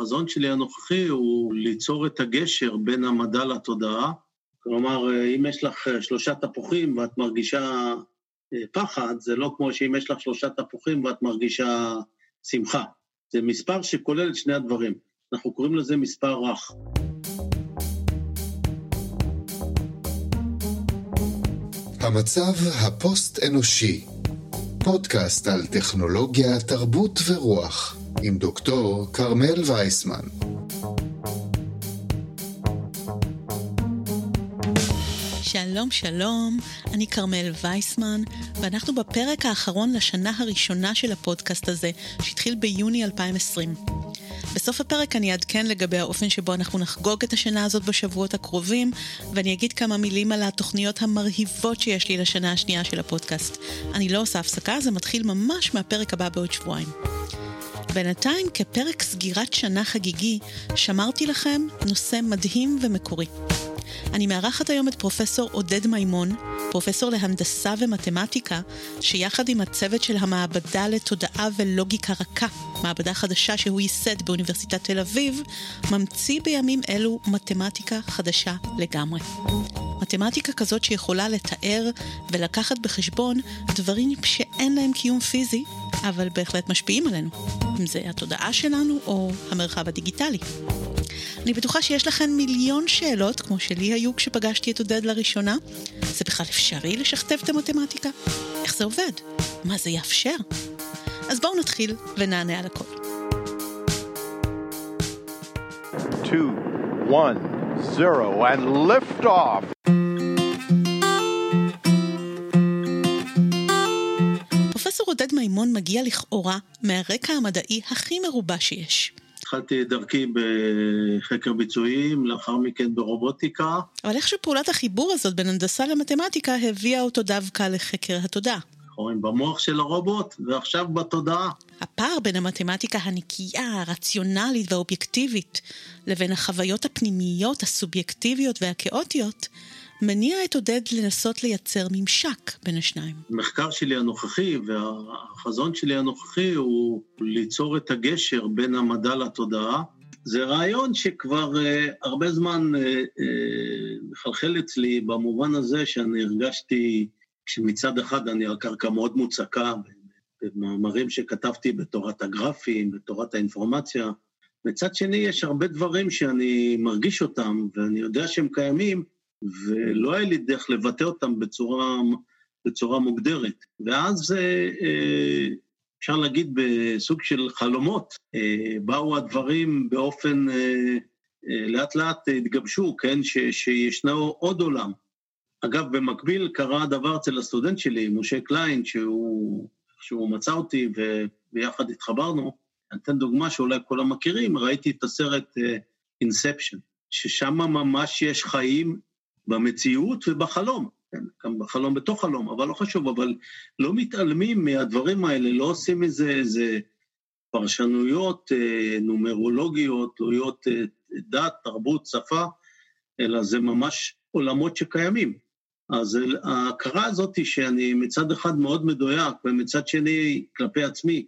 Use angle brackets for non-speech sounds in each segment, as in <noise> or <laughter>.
החזון שלי הנוכחי הוא ליצור את הגשר בין המדע לתודעה. כלומר, אם יש לך שלושה תפוחים ואת מרגישה פחד, זה לא כמו שאם יש לך שלושה תפוחים ואת מרגישה שמחה. זה מספר שכולל את שני הדברים. אנחנו קוראים לזה מספר רך. המצב הפוסט-אנושי, פודקאסט על טכנולוגיה, תרבות ורוח, עם דוקטור כרמל וייסמן. שלום שלום, אני כרמל וייסמן, ואנחנו בפרק האחרון לשנה הראשונה של הפודקאסט הזה, שהתחיל ביוני 2020. בסוף הפרק אני אעדכן לגבי האופן שבו אנחנו נחגוג את השנה הזאת בשבועות הקרובים, ואני אגיד כמה מילים על התוכניות המרהיבות שיש לי לשנה השנייה של הפודקאסט. אני לא עושה הפסקה, זה מתחיל ממש מהפרק הבא בעוד שבועיים. בינתיים, כפרק סגירת שנה חגיגי, שמרתי לכם נושא מדהים ומקורי. אני מארחת היום את פרופסור עודד מימון, פרופסור להנדסה ומתמטיקה, שיחד עם הצוות של המעבדה לתודעה ולוגיקה רכה, מעבדה חדשה שהוא ייסד באוניברסיטת תל אביב, ממציא בימים אלו מתמטיקה חדשה לגמרי. מתמטיקה כזאת שיכולה לתאר ולקחת בחשבון דברים שאין להם קיום פיזי, אבל בהחלט משפיעים עלינו, אם זה התודעה שלנו או המרחב הדיגיטלי. אני בטוחה שיש לכם מיליון שאלות, כמו שלי היו כשפגשתי את עודד לראשונה. זה בכלל אפשרי לשכתב את המתמטיקה? איך זה עובד? מה זה יאפשר? אז בואו נתחיל ונענה על הכל. 2, 1, 0 and lift off. פרופסור עודד מימון מגיע לכאורה מהרקע המדעי הכי מרובע שיש. התחלתי את דרכי בחקר ביצועים, לאחר מכן ברובוטיקה. אבל איך שפעולת החיבור הזאת בין הנדסה למתמטיקה הביאה אותו דווקא לחקר התודעה. רואים במוח של הרובוט, ועכשיו בתודעה. הפער בין המתמטיקה הנקייה, הרציונלית והאובייקטיבית, לבין החוויות הפנימיות, הסובייקטיביות והכאוטיות, מניע את עודד לנסות לייצר ממשק בין השניים. המחקר שלי הנוכחי והחזון שלי הנוכחי הוא ליצור את הגשר בין המדע לתודעה. זה רעיון שכבר uh, הרבה זמן uh, uh, מחלחל אצלי במובן הזה שאני הרגשתי שמצד אחד אני על קרקע מאוד מוצקה, במאמרים שכתבתי בתורת הגרפים, בתורת האינפורמציה. מצד שני, יש הרבה דברים שאני מרגיש אותם ואני יודע שהם קיימים, ולא היה לי דרך לבטא אותם בצורה, בצורה מוגדרת. ואז אה, אפשר להגיד בסוג של חלומות, אה, באו הדברים באופן, אה, לאט לאט התגבשו, כן, ש, שישנו עוד עולם. אגב, במקביל קרה הדבר אצל הסטודנט שלי, משה קליין, שהוא, שהוא מצא אותי וביחד התחברנו. אני אתן דוגמה שאולי כולם מכירים, ראיתי את הסרט Inception, uh, ששם ממש יש חיים במציאות ובחלום, כן, גם בחלום בתוך חלום, אבל לא חשוב, אבל לא מתעלמים מהדברים האלה, לא עושים מזה איזה פרשנויות אה, נומרולוגיות, תלויות אה, דת, תרבות, שפה, אלא זה ממש עולמות שקיימים. אז ההכרה הזאת היא שאני מצד אחד מאוד מדויק, ומצד שני כלפי עצמי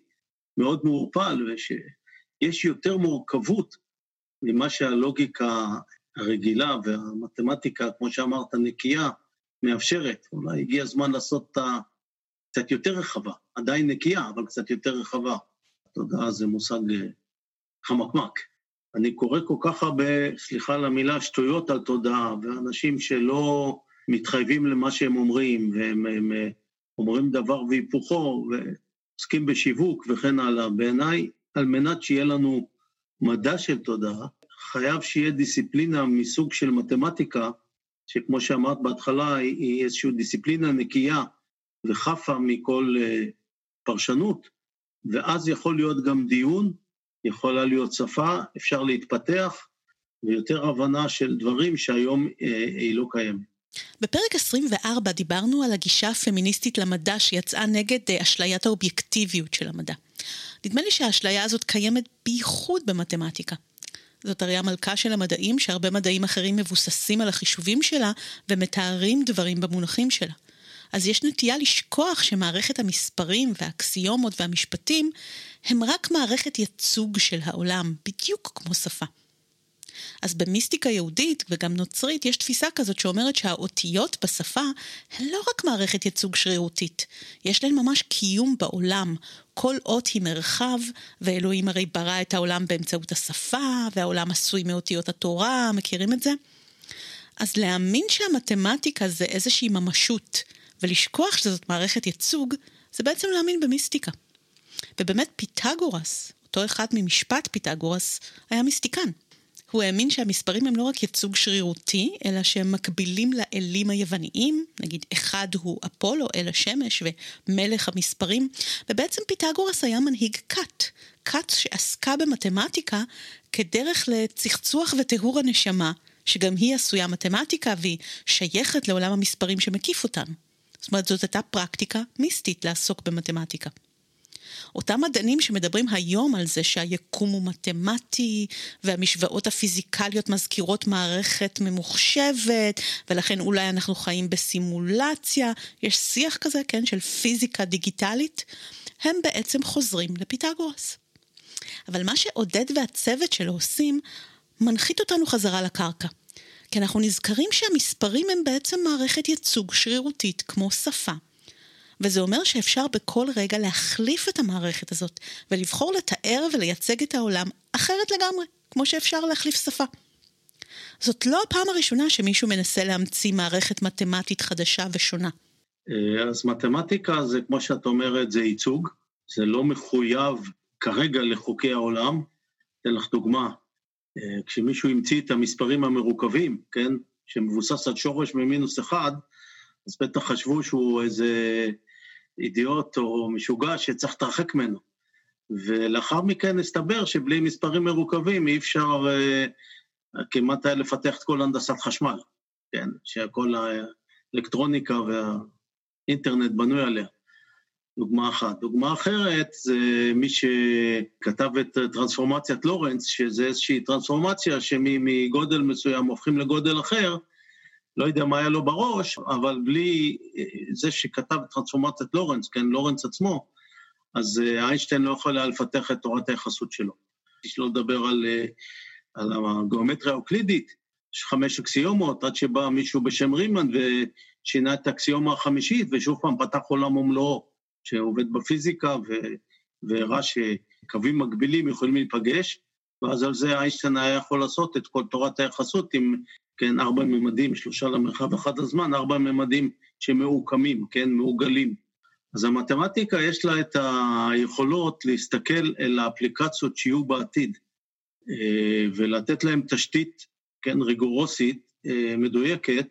מאוד מעורפל, ושיש יותר מורכבות ממה שהלוגיקה הרגילה והמתמטיקה, כמו שאמרת, נקייה, מאפשרת. אולי הגיע הזמן לעשות אותה קצת יותר רחבה. עדיין נקייה, אבל קצת יותר רחבה. תודעה זה מושג אה, חמקמק. אני קורא כל כך הרבה, סליחה על המילה, שטויות על תודעה, ואנשים שלא מתחייבים למה שהם אומרים, והם הם, אה, אומרים דבר והיפוכו, ועוסקים בשיווק וכן הלאה. בעיניי, על מנת שיהיה לנו מדע של תודעה, חייב שיהיה דיסציפלינה מסוג של מתמטיקה, שכמו שאמרת בהתחלה, היא איזושהי דיסציפלינה נקייה וחפה מכל uh, פרשנות, ואז יכול להיות גם דיון, יכולה להיות שפה, אפשר להתפתח, ויותר הבנה של דברים שהיום uh, היא לא קיימת. בפרק 24 דיברנו על הגישה הפמיניסטית למדע שיצאה נגד uh, אשליית האובייקטיביות של המדע. נדמה לי שהאשליה הזאת קיימת בייחוד במתמטיקה. זאת הרי המלכה של המדעים, שהרבה מדעים אחרים מבוססים על החישובים שלה ומתארים דברים במונחים שלה. אז יש נטייה לשכוח שמערכת המספרים והאקסיומות והמשפטים הם רק מערכת ייצוג של העולם, בדיוק כמו שפה. אז במיסטיקה יהודית וגם נוצרית יש תפיסה כזאת שאומרת שהאותיות בשפה הן לא רק מערכת ייצוג שרירותית, יש להן ממש קיום בעולם. כל אות היא מרחב, ואלוהים הרי ברא את העולם באמצעות השפה, והעולם עשוי מאותיות התורה, מכירים את זה? אז להאמין שהמתמטיקה זה איזושהי ממשות, ולשכוח שזאת מערכת ייצוג, זה בעצם להאמין במיסטיקה. ובאמת פיתגורס, אותו אחד ממשפט פיתגורס, היה מיסטיקן. הוא האמין שהמספרים הם לא רק ייצוג שרירותי, אלא שהם מקבילים לאלים היווניים, נגיד אחד הוא אפולו, אל השמש ומלך המספרים, ובעצם פיתגורס היה מנהיג כת, כת שעסקה במתמטיקה כדרך לצחצוח וטיהור הנשמה, שגם היא עשויה מתמטיקה והיא שייכת לעולם המספרים שמקיף אותן. זאת אומרת, זאת הייתה פרקטיקה מיסטית לעסוק במתמטיקה. אותם מדענים שמדברים היום על זה שהיקום הוא מתמטי, והמשוואות הפיזיקליות מזכירות מערכת ממוחשבת, ולכן אולי אנחנו חיים בסימולציה, יש שיח כזה, כן, של פיזיקה דיגיטלית, הם בעצם חוזרים לפיתגורס. אבל מה שעודד והצוות שלו עושים, מנחית אותנו חזרה לקרקע. כי אנחנו נזכרים שהמספרים הם בעצם מערכת ייצוג שרירותית כמו שפה. וזה אומר שאפשר בכל רגע להחליף את המערכת הזאת, ולבחור לתאר ולייצג את העולם אחרת לגמרי, כמו שאפשר להחליף שפה. זאת לא הפעם הראשונה שמישהו מנסה להמציא מערכת מתמטית חדשה ושונה. אה, אז מתמטיקה זה, כמו שאת אומרת, זה ייצוג, זה לא מחויב כרגע לחוקי העולם. אתן לך דוגמה, אה, כשמישהו המציא את המספרים המרוכבים, כן, שמבוסס על שורש ממינוס אחד, אז בטח חשבו שהוא איזה אידיוט או משוגע שצריך להתרחק ממנו. ולאחר מכן הסתבר שבלי מספרים מרוכבים אי אפשר אה, כמעט היה לפתח את כל הנדסת חשמל, כן? שכל האלקטרוניקה והאינטרנט בנוי עליה. דוגמה אחת. דוגמה אחרת זה מי שכתב את טרנספורמציית לורנס, שזה איזושהי טרנספורמציה שמגודל מסוים הופכים לגודל אחר, לא יודע מה היה לו בראש, אבל בלי אה, זה שכתב טרנספורמציית לורנס, כן, לורנס עצמו, אז אה, איינשטיין לא יכול היה לפתח את תורת היחסות שלו. יש לו לדבר על, אה, על הגיאומטריה האוקלידית, יש חמש אקסיומות, עד שבא מישהו בשם רימן ושינה את האקסיומה החמישית, ושוב פעם פתח עולם ומלואו, שעובד בפיזיקה, והראה שקווים מקבילים יכולים להיפגש, ואז על זה איינשטיין היה יכול לעשות את כל תורת היחסות עם כן, ארבע ממדים, שלושה למרחב, אחד לזמן, ארבע ממדים שמעוקמים, כן, מעוגלים. אז המתמטיקה יש לה את היכולות להסתכל אל האפליקציות שיהיו בעתיד, אה, ולתת להם תשתית, כן, ריגורוסית, אה, מדויקת,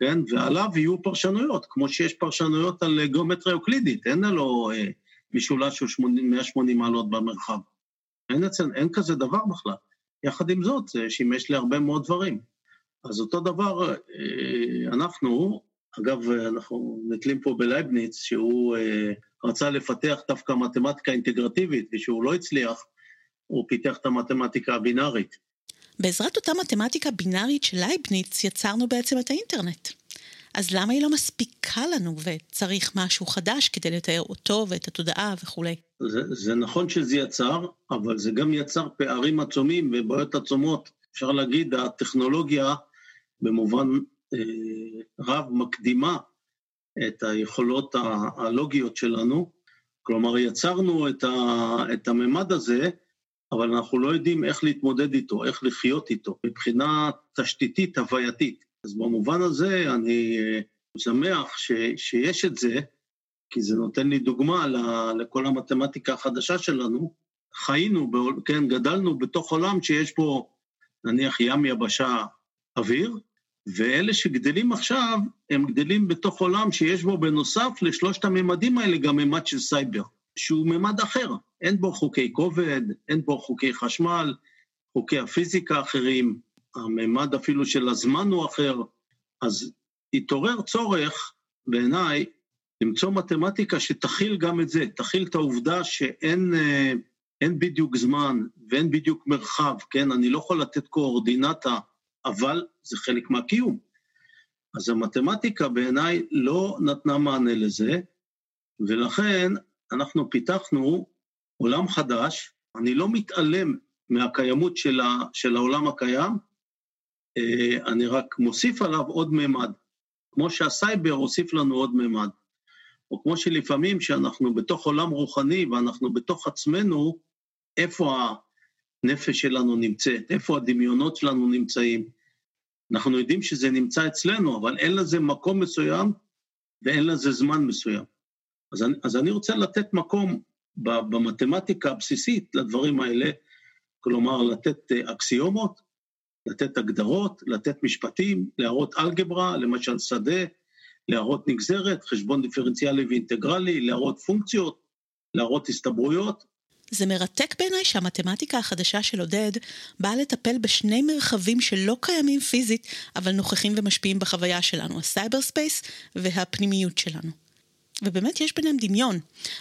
כן, ועליו יהיו פרשנויות, כמו שיש פרשנויות על גיאומטריה אוקלידית, אין לו אה, משולש של 180 מעלות במרחב. אין, אין כזה דבר בכלל. יחד עם זאת, זה שימש להרבה מאוד דברים. אז אותו דבר, אה, אנחנו, אגב, אנחנו נתלים פה בלייבניץ, שהוא אה, רצה לפתח דווקא מתמטיקה אינטגרטיבית, ושהוא לא הצליח, הוא פיתח את המתמטיקה הבינארית. בעזרת אותה מתמטיקה בינארית של לייבניץ יצרנו בעצם את האינטרנט. אז למה היא לא מספיקה לנו וצריך משהו חדש כדי לתאר אותו ואת התודעה וכולי? זה, זה נכון שזה יצר, אבל זה גם יצר פערים עצומים ובעיות עצומות. אפשר להגיד, הטכנולוגיה במובן אה, רב מקדימה את היכולות הלוגיות שלנו. כלומר, יצרנו את, ה, את הממד הזה, אבל אנחנו לא יודעים איך להתמודד איתו, איך לחיות איתו, מבחינה תשתיתית, הווייתית. אז במובן הזה אני אה, שמח ש, שיש את זה, כי זה נותן לי דוגמה לכל המתמטיקה החדשה שלנו. חיינו, כן, גדלנו בתוך עולם שיש פה נניח ים, יבשה, אוויר, ואלה שגדלים עכשיו, הם גדלים בתוך עולם שיש בו בנוסף לשלושת הממדים האלה גם ממד של סייבר, שהוא ממד אחר. אין בו חוקי כובד, אין בו חוקי חשמל, חוקי הפיזיקה אחרים, הממד אפילו של הזמן הוא אחר. אז התעורר צורך, בעיניי, למצוא מתמטיקה שתכיל גם את זה, תכיל את העובדה שאין אה, אין בדיוק זמן ואין בדיוק מרחב, כן? אני לא יכול לתת קואורדינטה אבל זה חלק מהקיום. אז המתמטיקה בעיניי לא נתנה מענה לזה, ולכן אנחנו פיתחנו עולם חדש, אני לא מתעלם מהקיימות של, ה, של העולם הקיים, אה, אני רק מוסיף עליו עוד ממד, כמו שהסייבר הוסיף לנו עוד ממד. או כמו שלפעמים שאנחנו בתוך עולם רוחני ואנחנו בתוך עצמנו, איפה הנפש שלנו נמצאת, איפה הדמיונות שלנו נמצאים. אנחנו יודעים שזה נמצא אצלנו, אבל אין לזה מקום מסוים ואין לזה זמן מסוים. אז אני, אז אני רוצה לתת מקום במתמטיקה הבסיסית לדברים האלה, כלומר לתת אה, אקסיומות, לתת הגדרות, לתת משפטים, להראות אלגברה, למשל שדה, להראות נגזרת, חשבון דיפרנציאלי ואינטגרלי, להראות פונקציות, להראות הסתברויות. זה מרתק בעיניי שהמתמטיקה החדשה של עודד באה לטפל בשני מרחבים שלא קיימים פיזית, אבל נוכחים ומשפיעים בחוויה שלנו, ה cyberspace והפנימיות שלנו. ובאמת יש ביניהם דמיון.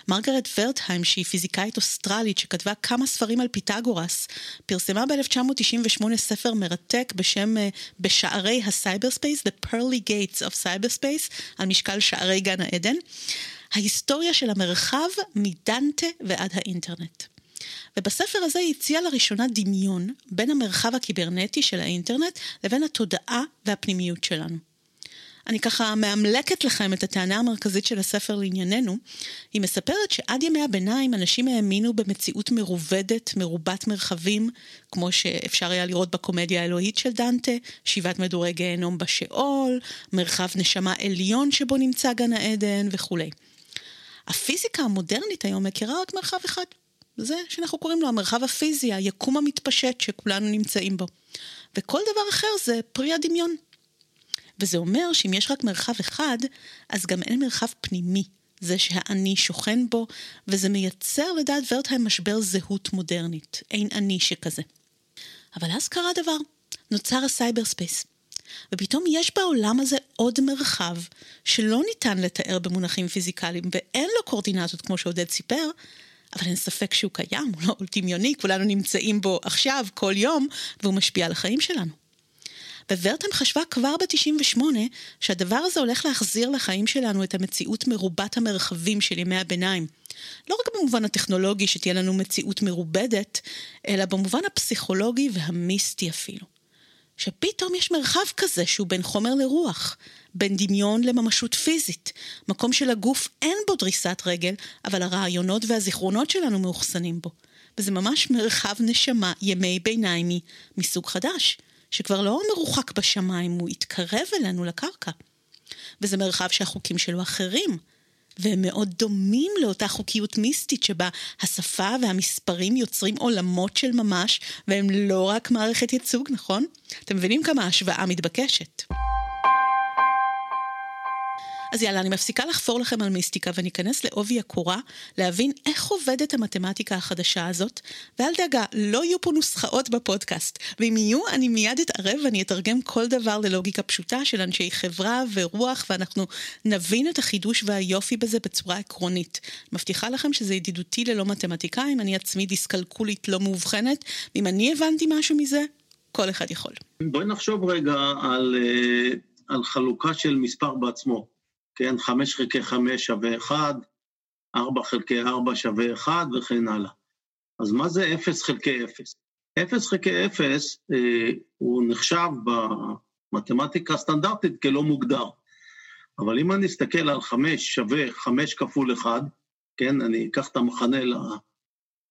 מרגרט ורטהיים, שהיא פיזיקאית אוסטרלית שכתבה כמה ספרים על פיתגורס, פרסמה ב-1998 ספר מרתק בשם uh, בשערי ה cyberspace, The Pearly Gates of Cyberspace, על משקל שערי גן העדן, ההיסטוריה של המרחב מדנטה ועד האינטרנט. ובספר הזה היא הציעה לראשונה דמיון בין המרחב הקיברנטי של האינטרנט לבין התודעה והפנימיות שלנו. אני ככה מאמלקת לכם את הטענה המרכזית של הספר לענייננו. היא מספרת שעד ימי הביניים אנשים האמינו במציאות מרובדת, מרובת מרחבים, כמו שאפשר היה לראות בקומדיה האלוהית של דנטה, שבעת מדורי גיהנום בשאול, מרחב נשמה עליון שבו נמצא גן העדן וכולי. הפיזיקה המודרנית היום מכירה רק מרחב אחד. זה שאנחנו קוראים לו המרחב הפיזי, היקום המתפשט שכולנו נמצאים בו. וכל דבר אחר זה פרי הדמיון. וזה אומר שאם יש רק מרחב אחד, אז גם אין מרחב פנימי, זה שהאני שוכן בו, וזה מייצר לדעת ורטהיים משבר זהות מודרנית, אין אני שכזה. אבל אז קרה דבר, נוצר ה cyberspace. ופתאום יש בעולם הזה עוד מרחב שלא ניתן לתאר במונחים פיזיקליים ואין לו קורדינטות כמו שעודד סיפר, אבל אין ספק שהוא קיים, הוא לא דמיוני, כולנו נמצאים בו עכשיו, כל יום, והוא משפיע על החיים שלנו. ורטהיים חשבה כבר ב-98 שהדבר הזה הולך להחזיר לחיים שלנו את המציאות מרובת המרחבים של ימי הביניים. לא רק במובן הטכנולוגי שתהיה לנו מציאות מרובדת, אלא במובן הפסיכולוגי והמיסטי אפילו. שפתאום יש מרחב כזה שהוא בין חומר לרוח, בין דמיון לממשות פיזית, מקום שלגוף אין בו דריסת רגל, אבל הרעיונות והזיכרונות שלנו מאוחסנים בו. וזה ממש מרחב נשמה ימי ביניימי מסוג חדש. שכבר לא מרוחק בשמיים, הוא התקרב אלינו לקרקע. וזה מרחב שהחוקים שלו אחרים, והם מאוד דומים לאותה חוקיות מיסטית שבה השפה והמספרים יוצרים עולמות של ממש, והם לא רק מערכת ייצוג, נכון? אתם מבינים כמה ההשוואה מתבקשת. אז יאללה, אני מפסיקה לחפור לכם על מיסטיקה וניכנס לעובי הקורה, להבין איך עובדת המתמטיקה החדשה הזאת, ואל דאגה, לא יהיו פה נוסחאות בפודקאסט, ואם יהיו, אני מיד אתערב ואני אתרגם כל דבר ללוגיקה פשוטה של אנשי חברה ורוח, ואנחנו נבין את החידוש והיופי בזה בצורה עקרונית. מבטיחה לכם שזה ידידותי ללא מתמטיקאים, אני עצמי דיסקלקולית לא מאובחנת, ואם אני הבנתי משהו מזה, כל אחד יכול. בואי נחשוב רגע על, אה, על חלוקה של מספר בעצמו. כן, חמש חלקי חמש שווה אחד, ארבע חלקי ארבע שווה אחד וכן הלאה. אז מה זה אפס חלקי אפס? אפס חלקי אפס אה, הוא נחשב במתמטיקה הסטנדרטית כלא מוגדר. אבל אם אני אסתכל על חמש שווה חמש כפול אחד, כן, אני אקח את המחנה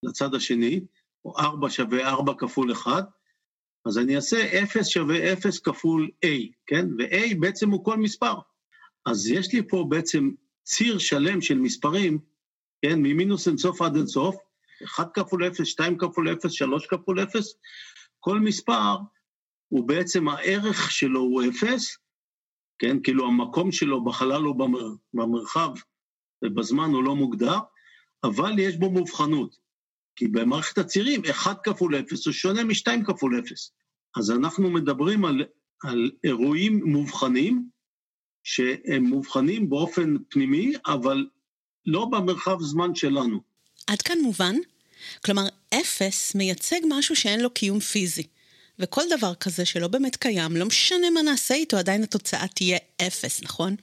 לצד השני, או ארבע שווה ארבע כפול אחד, אז אני אעשה אפס שווה אפס כפול A, כן? ו-A בעצם הוא כל מספר. אז יש לי פה בעצם ציר שלם של מספרים, כן, ממינוס אינסוף עד אינסוף, 1 כפול 0, 2 כפול 0, 3 כפול 0, כל מספר הוא בעצם הערך שלו הוא 0, כן, כאילו המקום שלו בחלל או במר, במרחב ובזמן הוא לא מוגדר, אבל יש בו מובחנות. כי במערכת הצירים 1 כפול 0 הוא שונה מ-2 כפול 0. אז אנחנו מדברים על, על אירועים מובחנים, שהם מובחנים באופן פנימי, אבל לא במרחב זמן שלנו. עד כאן מובן? כלומר, אפס מייצג משהו שאין לו קיום פיזי. וכל דבר כזה שלא באמת קיים, לא משנה מה נעשה איתו, עדיין התוצאה תהיה אפס, נכון?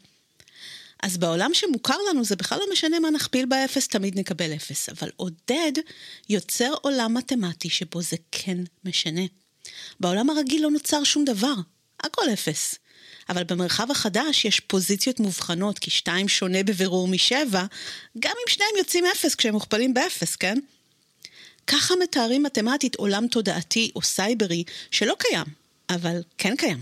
אז בעולם שמוכר לנו זה בכלל לא משנה מה נכפיל באפס, תמיד נקבל אפס. אבל עודד יוצר עולם מתמטי שבו זה כן משנה. בעולם הרגיל לא נוצר שום דבר, הכל אפס. אבל במרחב החדש יש פוזיציות מובחנות, כי שתיים שונה בבירור משבע, גם אם שניהם יוצאים אפס כשהם מוכפלים באפס, כן? ככה מתארים מתמטית עולם תודעתי או סייברי שלא קיים, אבל כן קיים.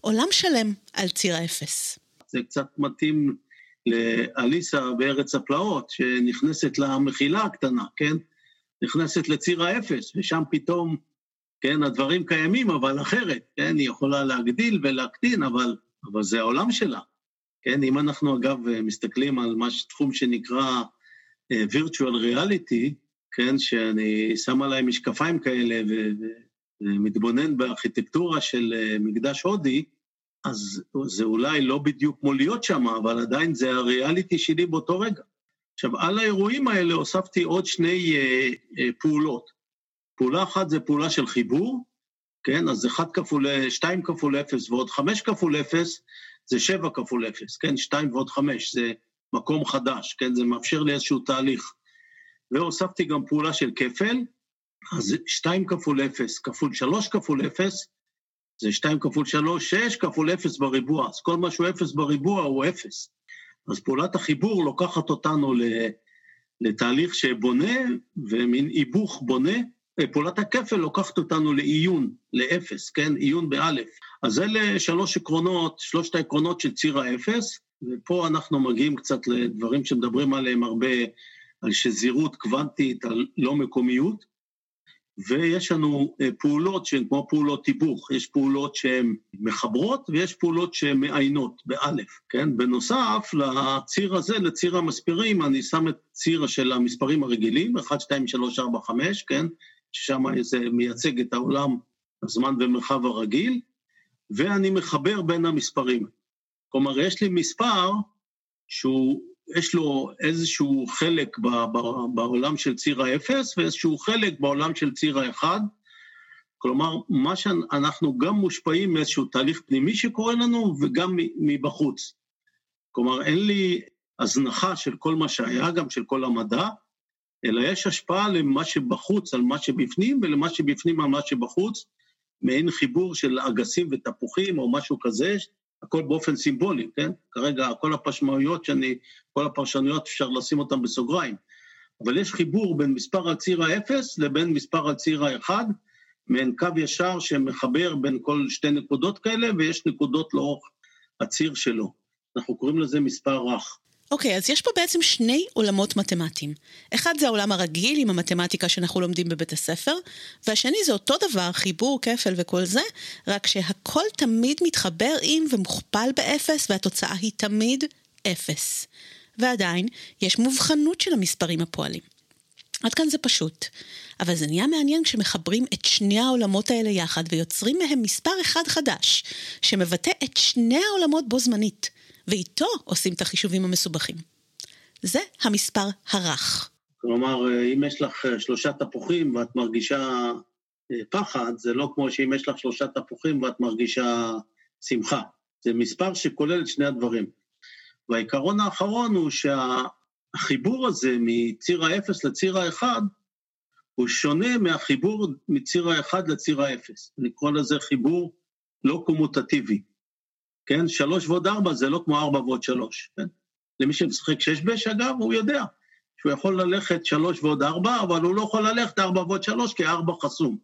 עולם שלם על ציר האפס. זה קצת מתאים לאליסה בארץ הפלאות, שנכנסת למחילה הקטנה, כן? נכנסת לציר האפס, ושם פתאום, כן, הדברים קיימים, אבל אחרת, כן? היא יכולה להגדיל ולהקטין, אבל, אבל זה העולם שלה. כן, אם אנחנו אגב מסתכלים על מה תחום שנקרא uh, virtual reality, כן, שאני שם עליי משקפיים כאלה ומתבונן בארכיטקטורה של uh, מקדש הודי, אז זה אולי לא בדיוק כמו להיות שם, אבל עדיין זה הריאליטי שלי באותו רגע. עכשיו, על האירועים האלה הוספתי עוד שני אה, אה, פעולות. פעולה אחת זה פעולה של חיבור, כן? אז 1 כפול, 2 כפול 0 ועוד 5 כפול 0 זה 7 כפול 0, כן? 2 ועוד 5 זה מקום חדש, כן? זה מאפשר לי איזשהו תהליך. והוספתי גם פעולה של כפל, אז 2 כפול 0 כפול 3 כפול 0 זה 2 כפול 3, 6 כפול 0 בריבוע, אז כל מה שהוא 0 בריבוע הוא 0. אז פעולת החיבור לוקחת אותנו לתהליך שבונה, ומין היבוך בונה, פעולת הכפל לוקחת אותנו לעיון, לאפס, כן? עיון באלף. אז אלה שלוש עקרונות, שלושת העקרונות של ציר האפס, ופה אנחנו מגיעים קצת לדברים שמדברים עליהם הרבה, על שזירות קוונטית, על לא מקומיות. ויש לנו אה, פעולות שהן כמו פעולות תיווך, יש פעולות שהן מחברות ויש פעולות שהן מעיינות, באלף, כן? בנוסף לציר הזה, לציר המספרים, אני שם את ציר של המספרים הרגילים, 1, 2, 3, 4, 5, כן? ששם זה מייצג את העולם, הזמן ומרחב הרגיל, ואני מחבר בין המספרים. כלומר, יש לי מספר שהוא יש לו איזשהו חלק בעולם של ציר האפס ואיזשהו חלק בעולם של ציר האחד. כלומר, מה שאנחנו גם מושפעים מאיזשהו תהליך פנימי שקורה לנו וגם מבחוץ. כלומר, אין לי הזנחה של כל מה שהיה, גם של כל המדע, אלא יש השפעה למה שבחוץ על מה שבפנים ולמה שבפנים על מה שבחוץ, מעין חיבור של אגסים ותפוחים או משהו כזה, הכל באופן סימבולי, כן? כרגע כל הפשמעויות שאני, כל הפרשנויות אפשר לשים אותן בסוגריים. אבל יש חיבור בין מספר על ציר האפס לבין מספר על ציר האחד, מעין קו ישר שמחבר בין כל שתי נקודות כאלה, ויש נקודות לאורך הציר שלו. אנחנו קוראים לזה מספר רך. אוקיי, okay, אז יש פה בעצם שני עולמות מתמטיים. אחד זה העולם הרגיל עם המתמטיקה שאנחנו לומדים בבית הספר, והשני זה אותו דבר, חיבור, כפל וכל זה, רק שהכל תמיד מתחבר עם ומוכפל באפס, והתוצאה היא תמיד אפס. ועדיין, יש מובחנות של המספרים הפועלים. עד כאן זה פשוט. אבל זה נהיה מעניין כשמחברים את שני העולמות האלה יחד ויוצרים מהם מספר אחד חדש, שמבטא את שני העולמות בו זמנית. ואיתו עושים את החישובים המסובכים. זה המספר הרך. כלומר, אם יש לך שלושה תפוחים ואת מרגישה אה, פחד, זה לא כמו שאם יש לך שלושה תפוחים ואת מרגישה שמחה. זה מספר שכולל את שני הדברים. והעיקרון האחרון הוא שהחיבור הזה מציר האפס לציר האחד, הוא שונה מהחיבור מציר האחד לציר האפס. אני קורא לזה חיבור לא קומוטטיבי. כן? שלוש ועוד ארבע זה לא כמו ארבע ועוד שלוש, כן? למי שמשחק שש בש, אגב, הוא יודע שהוא יכול ללכת שלוש ועוד ארבע, אבל הוא לא יכול ללכת ארבע ועוד שלוש, כי ארבע חסום.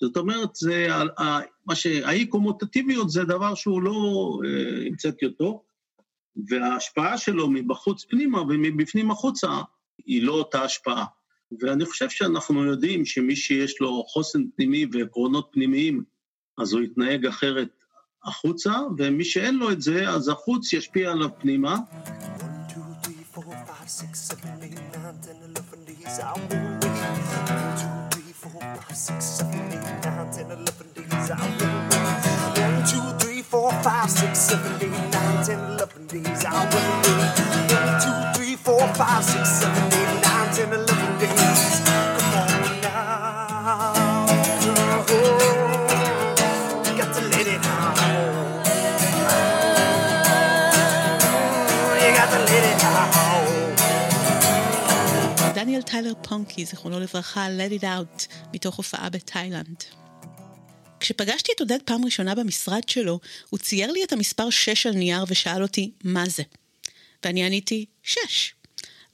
זאת אומרת, זה, מה שהאי-קומוטטיביות זה דבר שהוא לא אה, המצאתי אותו, וההשפעה שלו מבחוץ פנימה ומבפנים החוצה היא לא אותה השפעה. ואני חושב שאנחנו יודעים שמי שיש לו חוסן פנימי ועקרונות פנימיים, אז הוא יתנהג אחרת החוצה, ומי שאין לו את זה, אז החוץ ישפיע עליו פנימה. Five, six, seven, eight, nine, ten, eleven days. I will wait. One, two, three, four, five, six, seven, טיילר פונקי, זיכרונו לברכה, Let It Out, מתוך הופעה בתאילנד. כשפגשתי את עודד פעם ראשונה במשרד שלו, הוא צייר לי את המספר 6 על נייר ושאל אותי, מה זה? ואני עניתי, 6.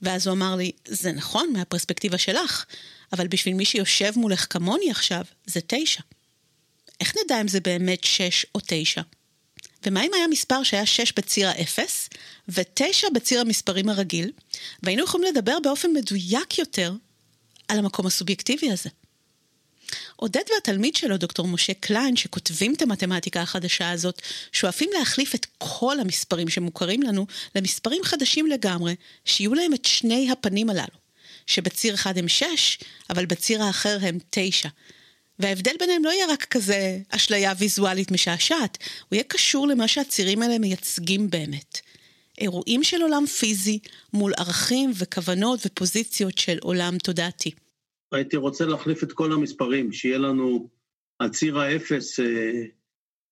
ואז הוא אמר לי, זה נכון מהפרספקטיבה שלך, אבל בשביל מי שיושב מולך כמוני עכשיו, זה 9. איך נדע אם זה באמת 6 או 9? ומה אם היה מספר שהיה 6 בציר האפס ו-9 בציר המספרים הרגיל, והיינו יכולים לדבר באופן מדויק יותר על המקום הסובייקטיבי הזה. עודד והתלמיד שלו, דוקטור משה קליין, שכותבים את המתמטיקה החדשה הזאת, שואפים להחליף את כל המספרים שמוכרים לנו למספרים חדשים לגמרי, שיהיו להם את שני הפנים הללו, שבציר אחד הם 6, אבל בציר האחר הם 9. וההבדל ביניהם לא יהיה רק כזה אשליה ויזואלית משעשעת, הוא יהיה קשור למה שהצירים האלה מייצגים באמת. אירועים של עולם פיזי מול ערכים וכוונות ופוזיציות של עולם תודעתי. הייתי רוצה להחליף את כל המספרים, שיהיה לנו על ציר האפס אה,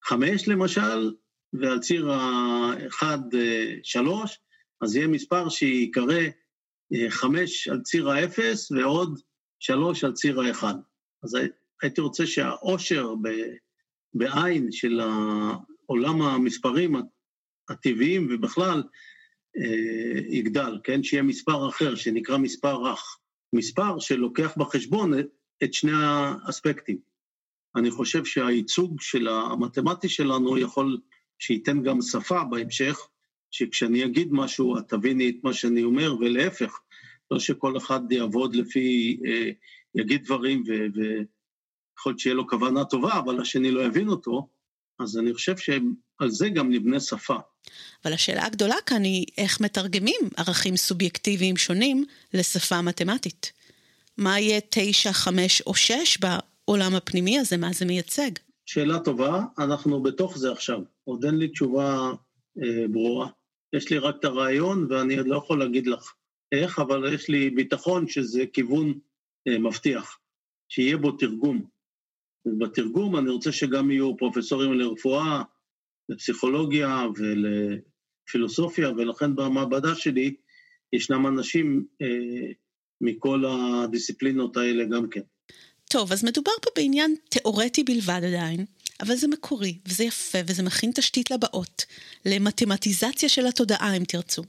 חמש למשל, ועל ציר האחד אה, שלוש, אז יהיה מספר שיקרא אה, חמש על ציר האפס ועוד שלוש על ציר האחד. אז הייתי רוצה שהעושר בעין של עולם המספרים הטבעיים ובכלל יגדל, כן? שיהיה מספר אחר, שנקרא מספר רך. מספר שלוקח בחשבון את שני האספקטים. אני חושב שהייצוג של המתמטי שלנו יכול שייתן גם שפה בהמשך, שכשאני אגיד משהו את תביני את מה שאני אומר, ולהפך, לא שכל אחד יעבוד לפי, אה, יגיד דברים ויכול להיות שיהיה לו כוונה טובה, אבל השני לא יבין אותו, אז אני חושב שעל זה גם נבנה שפה. אבל השאלה הגדולה כאן היא איך מתרגמים ערכים סובייקטיביים שונים לשפה מתמטית. מה יהיה תשע, חמש או שש בעולם הפנימי הזה, מה זה מייצג? שאלה טובה, אנחנו בתוך זה עכשיו. עוד אין לי תשובה אה, ברורה. יש לי רק את הרעיון ואני עוד לא יכול להגיד לך איך, אבל יש לי ביטחון שזה כיוון אה, מבטיח, שיהיה בו תרגום. ובתרגום אני רוצה שגם יהיו פרופסורים לרפואה, לפסיכולוגיה ולפילוסופיה, ולכן במעבדה שלי ישנם אנשים אה, מכל הדיסציפלינות האלה גם כן. טוב, אז מדובר פה בעניין תיאורטי בלבד עדיין, אבל זה מקורי, וזה יפה, וזה מכין תשתית לבאות, למתמטיזציה של התודעה, אם תרצו.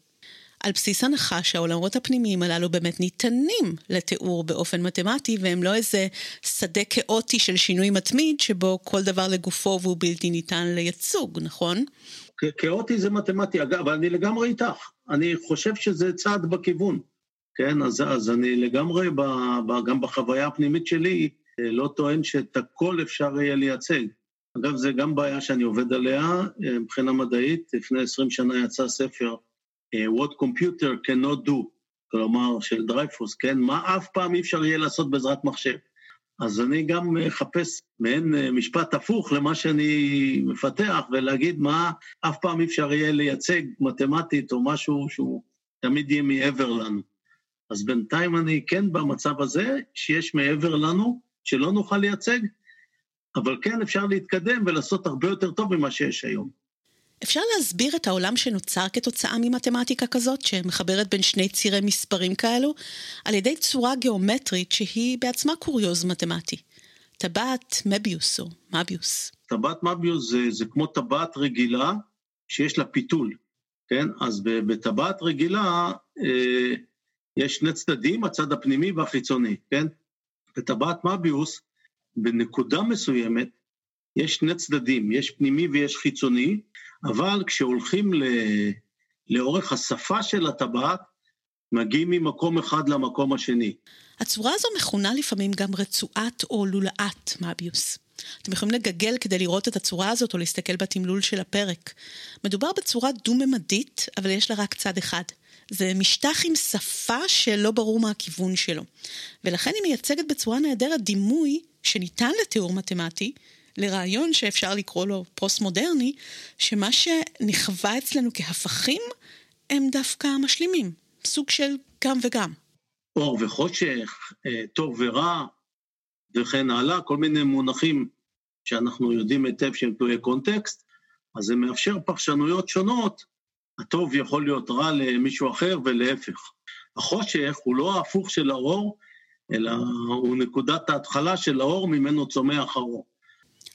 על בסיס הנחה שהעולמות הפנימיים הללו באמת ניתנים לתיאור באופן מתמטי, והם לא איזה שדה כאוטי של שינוי מתמיד, שבו כל דבר לגופו והוא בלתי ניתן לייצוג, נכון? כאוטי זה מתמטי, אגב, אני לגמרי איתך. אני חושב שזה צעד בכיוון, כן? אז, אז אני לגמרי, ב, ב, גם בחוויה הפנימית שלי, לא טוען שאת הכל אפשר יהיה לייצג. אגב, זה גם בעיה שאני עובד עליה מבחינה מדעית. לפני 20 שנה יצא ספר What Computer cannot do, כלומר של דרייפוס, כן? מה אף פעם אי אפשר יהיה לעשות בעזרת מחשב. אז אני גם מחפש מעין אה, משפט הפוך למה שאני מפתח, ולהגיד מה אף פעם אי אפשר יהיה לייצג מתמטית או משהו שהוא תמיד יהיה מעבר לנו. אז בינתיים אני כן במצב הזה, שיש מעבר לנו, שלא נוכל לייצג, אבל כן אפשר להתקדם ולעשות הרבה יותר טוב ממה שיש היום. אפשר להסביר את העולם שנוצר כתוצאה ממתמטיקה כזאת, שמחברת בין שני צירי מספרים כאלו, על ידי צורה גיאומטרית שהיא בעצמה קוריוז מתמטי. טבעת מביוס או מביוס. טבעת מביוס זה, זה כמו טבעת רגילה שיש לה פיתול, כן? אז בטבעת רגילה אה, יש שני צדדים, הצד הפנימי והחיצוני, כן? בטבעת מביוס, בנקודה מסוימת, יש שני צדדים, יש פנימי ויש חיצוני, אבל כשהולכים ל... לאורך השפה של הטבעת, מגיעים ממקום אחד למקום השני. הצורה הזו מכונה לפעמים גם רצועת או לולאת מביוס. אתם יכולים לגגל כדי לראות את הצורה הזאת או להסתכל בתמלול של הפרק. מדובר בצורה דו-ממדית, אבל יש לה רק צד אחד. זה משטח עם שפה שלא ברור מה הכיוון שלו. ולכן היא מייצגת בצורה נהדרת דימוי שניתן לתיאור מתמטי, לרעיון שאפשר לקרוא לו פוסט-מודרני, שמה שנחווה אצלנו כהפכים, הם דווקא משלימים, סוג של גם וגם. אור וחושך, אה, טוב ורע, וכן הלאה, כל מיני מונחים שאנחנו יודעים היטב שהם תלויי קונטקסט, אז זה מאפשר פרשנויות שונות, הטוב יכול להיות רע למישהו אחר ולהפך. החושך הוא לא ההפוך של האור, אלא הוא נקודת ההתחלה של האור ממנו צומח האור.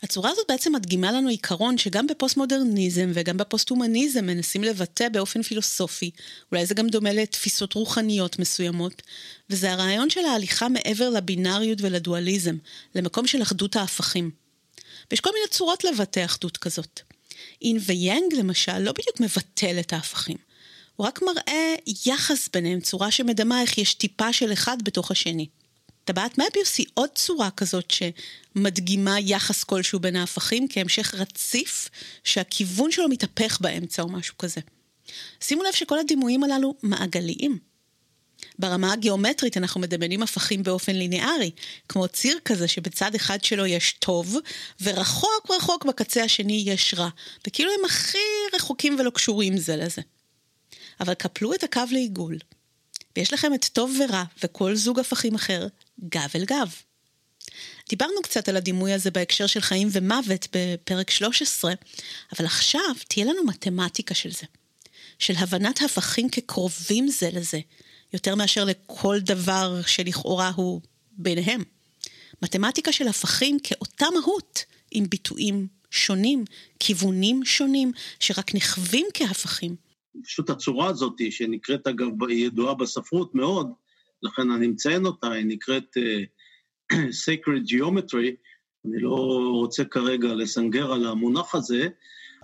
הצורה הזאת בעצם מדגימה לנו עיקרון שגם בפוסט-מודרניזם וגם בפוסט-הומניזם מנסים לבטא באופן פילוסופי, אולי זה גם דומה לתפיסות רוחניות מסוימות, וזה הרעיון של ההליכה מעבר לבינאריות ולדואליזם, למקום של אחדות ההפכים. ויש כל מיני צורות לבטא אחדות כזאת. אין ויאנג למשל לא בדיוק מבטל את ההפכים. הוא רק מראה יחס ביניהם, צורה שמדמה איך יש טיפה של אחד בתוך השני. טבעת מביוס היא עוד צורה כזאת שמדגימה יחס כלשהו בין ההפכים כהמשך רציף שהכיוון שלו מתהפך באמצע או משהו כזה. שימו לב שכל הדימויים הללו מעגליים. ברמה הגיאומטרית אנחנו מדמיינים הפכים באופן ליניארי, כמו ציר כזה שבצד אחד שלו יש טוב, ורחוק רחוק בקצה השני יש רע, וכאילו הם הכי רחוקים ולא קשורים זה לזה. אבל קפלו את הקו לעיגול, ויש לכם את טוב ורע וכל זוג הפכים אחר, גב אל גב. דיברנו קצת על הדימוי הזה בהקשר של חיים ומוות בפרק 13, אבל עכשיו תהיה לנו מתמטיקה של זה. של הבנת הפכים כקרובים זה לזה, יותר מאשר לכל דבר שלכאורה הוא ביניהם. מתמטיקה של הפכים כאותה מהות, עם ביטויים שונים, כיוונים שונים, שרק נחווים כהפכים. פשוט הצורה הזאת, שנקראת אגב, ידועה בספרות מאוד, לכן אני מציין אותה, היא נקראת uh, <clears throat> Sacred Geometry, אני לא רוצה כרגע לסנגר על המונח הזה,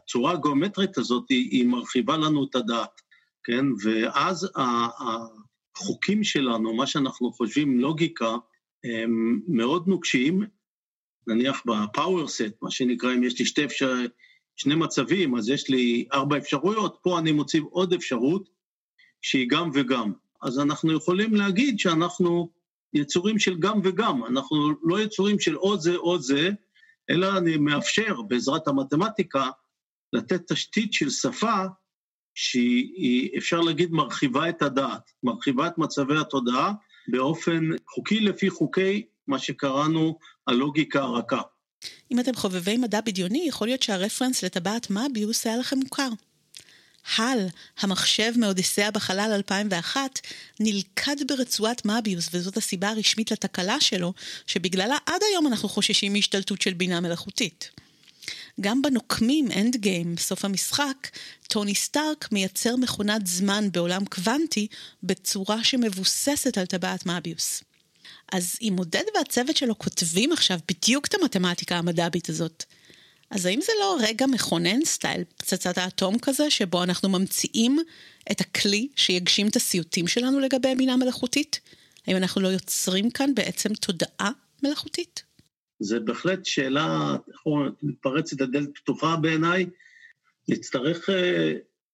הצורה הגיאומטרית הזאת היא, היא מרחיבה לנו את הדעת, כן? ואז החוקים שלנו, מה שאנחנו חושבים לוגיקה, הם מאוד נוקשים, נניח בפאוור סט, מה שנקרא, אם יש לי שתי אפשר... שני מצבים, אז יש לי ארבע אפשרויות, פה אני מוסיף עוד אפשרות שהיא גם וגם. אז אנחנו יכולים להגיד שאנחנו יצורים של גם וגם, אנחנו לא יצורים של או זה או זה, אלא אני מאפשר בעזרת המתמטיקה לתת תשתית של שפה שהיא, אפשר להגיד, מרחיבה את הדעת, מרחיבה את מצבי התודעה באופן חוקי לפי חוקי מה שקראנו הלוגיקה הרכה. אם אתם חובבי מדע בדיוני, יכול להיות שהרפרנס לטבעת מביוס היה לכם מוכר. הל, המחשב מאודיסאה בחלל 2001, נלכד ברצועת מביוס, וזאת הסיבה הרשמית לתקלה שלו, שבגללה עד היום אנחנו חוששים מהשתלטות של בינה מלאכותית. גם בנוקמים, Endgame, בסוף המשחק, טוני סטארק מייצר מכונת זמן בעולם קוונטי בצורה שמבוססת על טבעת מביוס. אז אם עודד והצוות שלו כותבים עכשיו בדיוק את המתמטיקה המד"בית הזאת, אז האם זה לא רגע מכונן, style פצצת האטום כזה, שבו אנחנו ממציאים את הכלי שיגשים את הסיוטים שלנו לגבי בינה מלאכותית? האם אנחנו לא יוצרים כאן בעצם תודעה מלאכותית? זה בהחלט שאלה, מתפרצת הדלת פתוחה בעיניי. נצטרך uh,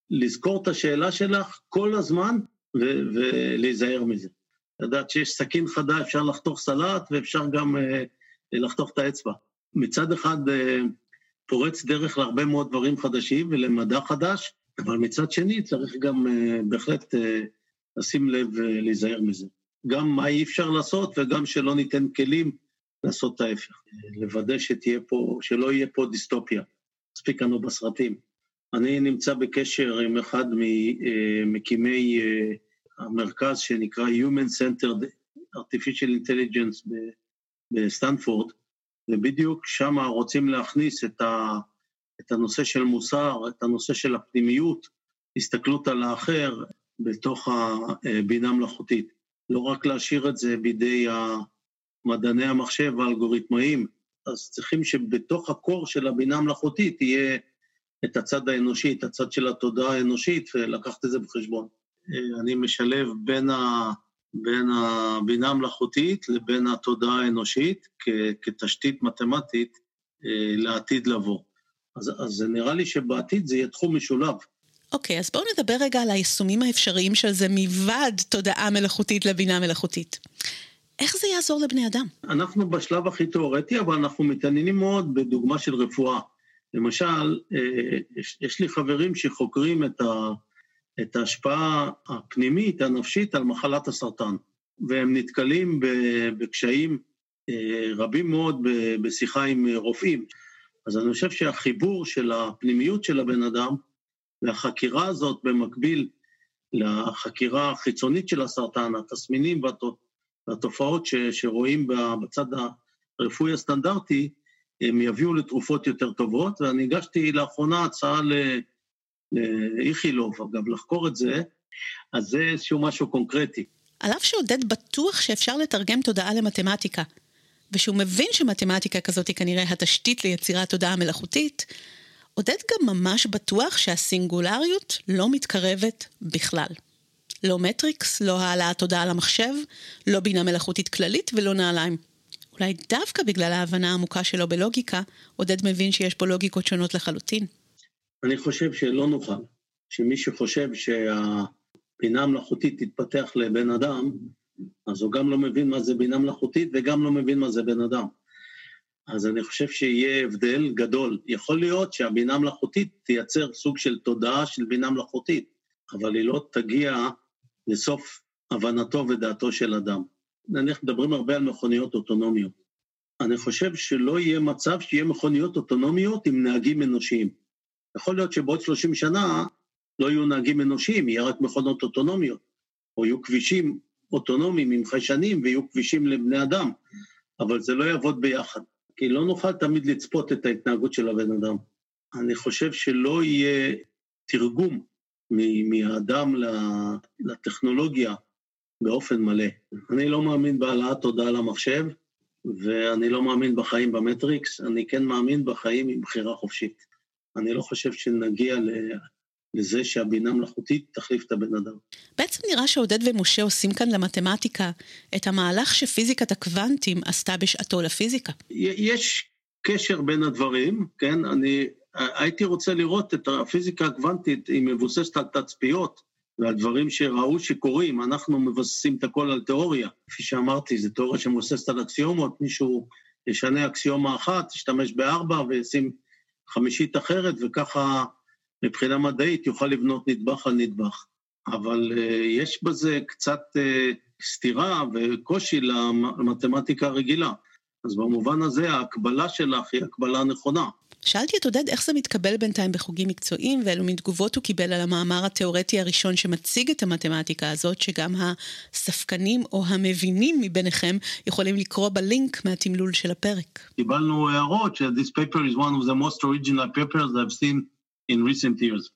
לזכור את השאלה שלך כל הזמן ולהיזהר מזה. לדעת שיש סכין חדה, אפשר לחתוך סלט ואפשר גם uh, לחתוך את האצבע. מצד אחד uh, פורץ דרך להרבה מאוד דברים חדשים ולמדע חדש, אבל מצד שני צריך גם uh, בהחלט uh, לשים לב ולהיזהר uh, מזה. גם מה אי אפשר לעשות וגם שלא ניתן כלים לעשות את ההפך. לוודא שתהיה פה, שלא יהיה פה דיסטופיה. מספיק לנו בסרטים. אני נמצא בקשר עם אחד ממקימי המרכז שנקרא Human Centered Artificial Intelligence בסטנפורד, ובדיוק שם רוצים להכניס את, ה, את הנושא של מוסר, את הנושא של הפנימיות, הסתכלות על האחר בתוך הבינה המלאכותית. לא רק להשאיר את זה בידי מדעני המחשב והאלגוריתמאים, אז צריכים שבתוך הקור של הבינה המלאכותית יהיה את הצד האנושי, את הצד של התודעה האנושית, ולקחת את זה בחשבון. אני משלב בין, ה, בין הבינה המלאכותית לבין התודעה האנושית כ, כתשתית מתמטית אה, לעתיד לבוא. אז, אז נראה לי שבעתיד זה יהיה תחום משולב. אוקיי, okay, אז בואו נדבר רגע על היישומים האפשריים של זה מלבד תודעה מלאכותית לבינה מלאכותית. איך זה יעזור לבני אדם? אנחנו בשלב הכי תיאורטי, אבל אנחנו מתעניינים מאוד בדוגמה של רפואה. למשל, אה, יש לי חברים שחוקרים את, ה, את ההשפעה הפנימית, הנפשית, על מחלת הסרטן, והם נתקלים בקשיים אה, רבים מאוד בשיחה עם רופאים. אז אני חושב שהחיבור של הפנימיות של הבן אדם והחקירה הזאת במקביל לחקירה החיצונית של הסרטן, התסמינים והתופעות שרואים בצד הרפואי הסטנדרטי, הם יביאו לתרופות יותר טובות, ואני הגשתי לאחרונה הצעה לאיכילוב, אגב, לחקור את זה, אז זה איזשהו משהו קונקרטי. על אף שעודד בטוח שאפשר לתרגם תודעה למתמטיקה, ושהוא מבין שמתמטיקה כזאת היא כנראה התשתית ליצירת תודעה מלאכותית, עודד גם ממש בטוח שהסינגולריות לא מתקרבת בכלל. לא מטריקס, לא העלאת תודעה למחשב, לא בינה מלאכותית כללית ולא נעליים. אולי דווקא בגלל ההבנה העמוקה שלו בלוגיקה, עודד מבין שיש פה לוגיקות שונות לחלוטין. אני חושב שלא נוכל, שמי שחושב שהבינה המלאכותית תתפתח לבן אדם, אז הוא גם לא מבין מה זה בינה מלאכותית וגם לא מבין מה זה בן אדם. אז אני חושב שיהיה הבדל גדול. יכול להיות שהבינה המלאכותית תייצר סוג של תודעה של בינה מלאכותית, אבל היא לא תגיע לסוף הבנתו ודעתו של אדם. נניח מדברים הרבה על מכוניות אוטונומיות. אני חושב שלא יהיה מצב שיהיה מכוניות אוטונומיות עם נהגים אנושיים. יכול להיות שבעוד 30 שנה לא יהיו נהגים אנושיים, יהיה רק מכונות אוטונומיות, או יהיו כבישים אוטונומיים עם חיישנים ויהיו כבישים לבני אדם, אבל זה לא יעבוד ביחד, כי לא נוכל תמיד לצפות את ההתנהגות של הבן אדם. אני חושב שלא יהיה תרגום מהאדם לטכנולוגיה באופן מלא. אני לא מאמין בהעלאת תודעה למחשב, ואני לא מאמין בחיים במטריקס, אני כן מאמין בחיים עם בחירה חופשית. אני לא חושב שנגיע לזה שהבינה מלאכותית תחליף את הבן אדם. בעצם נראה שעודד ומשה עושים כאן למתמטיקה את המהלך שפיזיקת הקוונטים עשתה בשעתו לפיזיקה. יש קשר בין הדברים, כן? אני הייתי רוצה לראות את הפיזיקה הקוונטית, היא מבוססת על תצפיות ועל דברים שראו שקורים. אנחנו מבססים את הכל על תיאוריה. כפי שאמרתי, זו תיאוריה שמבוססת על אקסיומות, מישהו ישנה אקסיומה אחת, ישתמש בארבע וישים חמישית אחרת, וככה מבחינה מדעית יוכל לבנות נדבך על נדבך. אבל uh, יש בזה קצת uh, סתירה וקושי למתמטיקה הרגילה. אז במובן הזה ההקבלה שלך היא הקבלה נכונה. שאלתי את עודד איך זה מתקבל בינתיים בחוגים מקצועיים, ואילו מין תגובות הוא קיבל על המאמר התיאורטי הראשון שמציג את המתמטיקה הזאת, שגם הספקנים או המבינים מביניכם יכולים לקרוא בלינק מהתמלול של הפרק. קיבלנו הערות ש-this paper is one of the most original papers I've seen in recent years.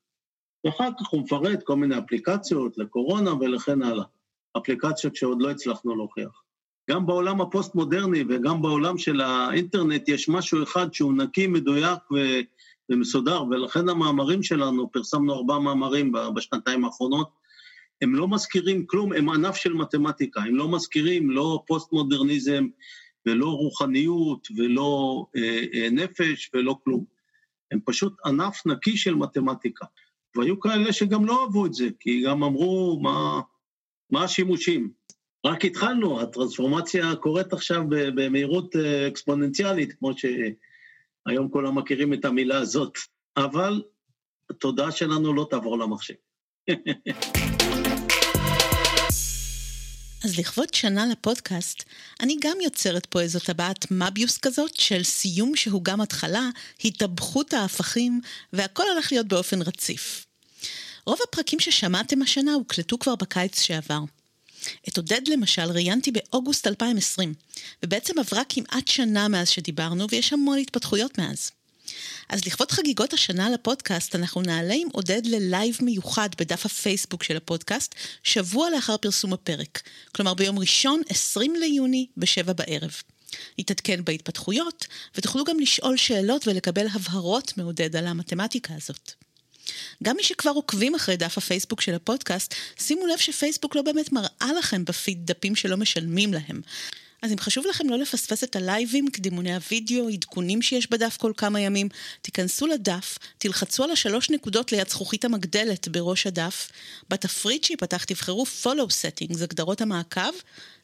ואחר כך הוא מפרט כל מיני אפליקציות לקורונה ולכן הלאה. אפליקציות שעוד לא הצלחנו להוכיח. גם בעולם הפוסט-מודרני וגם בעולם של האינטרנט יש משהו אחד שהוא נקי, מדויק ו- ומסודר, ולכן המאמרים שלנו, פרסמנו ארבעה מאמרים בשנתיים האחרונות, הם לא מזכירים כלום, הם ענף של מתמטיקה, הם לא מזכירים לא פוסט-מודרניזם ולא רוחניות ולא אה, אה, נפש ולא כלום. הם פשוט ענף נקי של מתמטיקה. והיו כאלה שגם לא אהבו את זה, כי גם אמרו, מה, מה השימושים? רק התחלנו, הטרנספורמציה קורית עכשיו במהירות אה, אקספוננציאלית, כמו שהיום כולם מכירים את המילה הזאת, אבל התודעה שלנו לא תעבור למחשב. אז לכבוד שנה לפודקאסט, אני גם יוצרת פה איזו טבעת מביוס כזאת של סיום שהוא גם התחלה, התאבכות ההפכים, והכל הולך להיות באופן רציף. רוב הפרקים ששמעתם השנה הוקלטו כבר בקיץ שעבר. את עודד למשל ראיינתי באוגוסט 2020, ובעצם עברה כמעט שנה מאז שדיברנו, ויש המון התפתחויות מאז. אז לכבוד חגיגות השנה לפודקאסט, אנחנו נעלה עם עודד ללייב מיוחד בדף הפייסבוק של הפודקאסט, שבוע לאחר פרסום הפרק. כלומר ביום ראשון, 20 ליוני, בשבע בערב. נתעדכן בהתפתחויות, ותוכלו גם לשאול שאלות ולקבל הבהרות מעודד על המתמטיקה הזאת. גם מי שכבר עוקבים אחרי דף הפייסבוק של הפודקאסט, שימו לב שפייסבוק לא באמת מראה לכם בפיד דפים שלא משלמים להם. אז אם חשוב לכם לא לפספס את הלייבים, קדימוני הוידאו, עדכונים שיש בדף כל כמה ימים, תיכנסו לדף, תלחצו על השלוש נקודות ליד זכוכית המגדלת בראש הדף, בתפריט שיפתח תבחרו follow settings, הגדרות המעקב,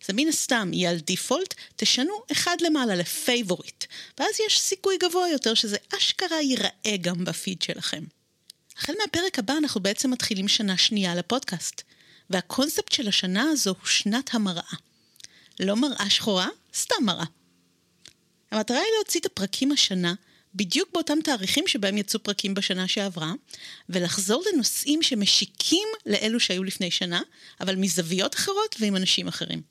זה מן הסתם יהיה על דיפולט, תשנו אחד למעלה לפייבוריט, ואז יש סיכוי גבוה יותר שזה אשכרה ייראה גם בפיד שלכם. החל מהפרק הבא אנחנו בעצם מתחילים שנה שנייה לפודקאסט, והקונספט של השנה הזו הוא שנת המראה. לא מראה שחורה, סתם מראה. המטרה היא להוציא את הפרקים השנה בדיוק באותם תאריכים שבהם יצאו פרקים בשנה שעברה, ולחזור לנושאים שמשיקים לאלו שהיו לפני שנה, אבל מזוויות אחרות ועם אנשים אחרים.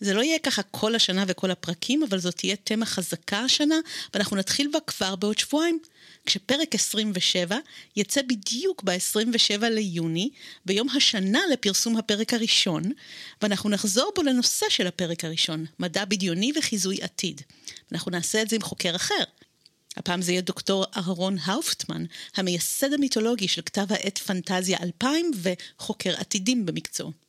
זה לא יהיה ככה כל השנה וכל הפרקים, אבל זאת תהיה תמה חזקה השנה, ואנחנו נתחיל בה כבר בעוד שבועיים. כשפרק 27 יצא בדיוק ב-27 ליוני, ביום השנה לפרסום הפרק הראשון, ואנחנו נחזור בו לנושא של הפרק הראשון, מדע בדיוני וחיזוי עתיד. אנחנו נעשה את זה עם חוקר אחר. הפעם זה יהיה דוקטור אהרון האופטמן, המייסד המיתולוגי של כתב העת פנטזיה 2000 וחוקר עתידים במקצועו.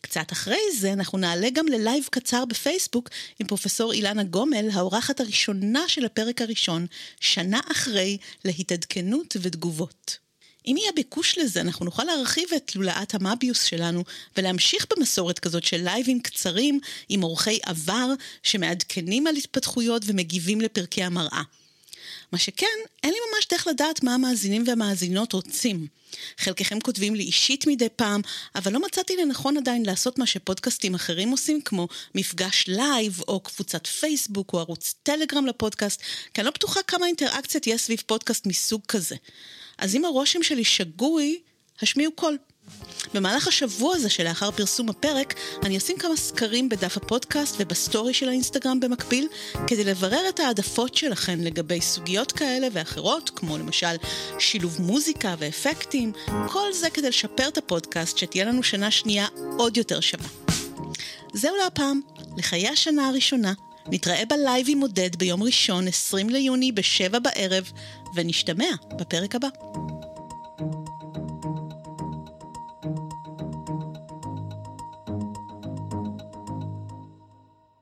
קצת אחרי זה אנחנו נעלה גם ללייב קצר בפייסבוק עם פרופסור אילנה גומל, האורחת הראשונה של הפרק הראשון, שנה אחרי להתעדכנות ותגובות. אם יהיה ביקוש לזה, אנחנו נוכל להרחיב את לולאת המביוס שלנו ולהמשיך במסורת כזאת של לייבים קצרים עם אורחי עבר שמעדכנים על התפתחויות ומגיבים לפרקי המראה. מה שכן, אין לי ממש דרך לדעת מה המאזינים והמאזינות רוצים. חלקכם כותבים לי אישית מדי פעם, אבל לא מצאתי לנכון עדיין לעשות מה שפודקאסטים אחרים עושים, כמו מפגש live, או קבוצת פייסבוק, או ערוץ טלגרם לפודקאסט, כי אני לא בטוחה כמה אינטראקציה תהיה סביב פודקאסט מסוג כזה. אז אם הרושם שלי שגוי, השמיעו קול. במהלך השבוע הזה שלאחר פרסום הפרק, אני אשים כמה סקרים בדף הפודקאסט ובסטורי של האינסטגרם במקביל, כדי לברר את העדפות שלכן לגבי סוגיות כאלה ואחרות, כמו למשל שילוב מוזיקה ואפקטים, כל זה כדי לשפר את הפודקאסט, שתהיה לנו שנה שנייה עוד יותר שווה. זהו להפעם, לחיי השנה הראשונה. נתראה בלייב עם עודד ביום ראשון, 20 ליוני, בשבע בערב, ונשתמע בפרק הבא.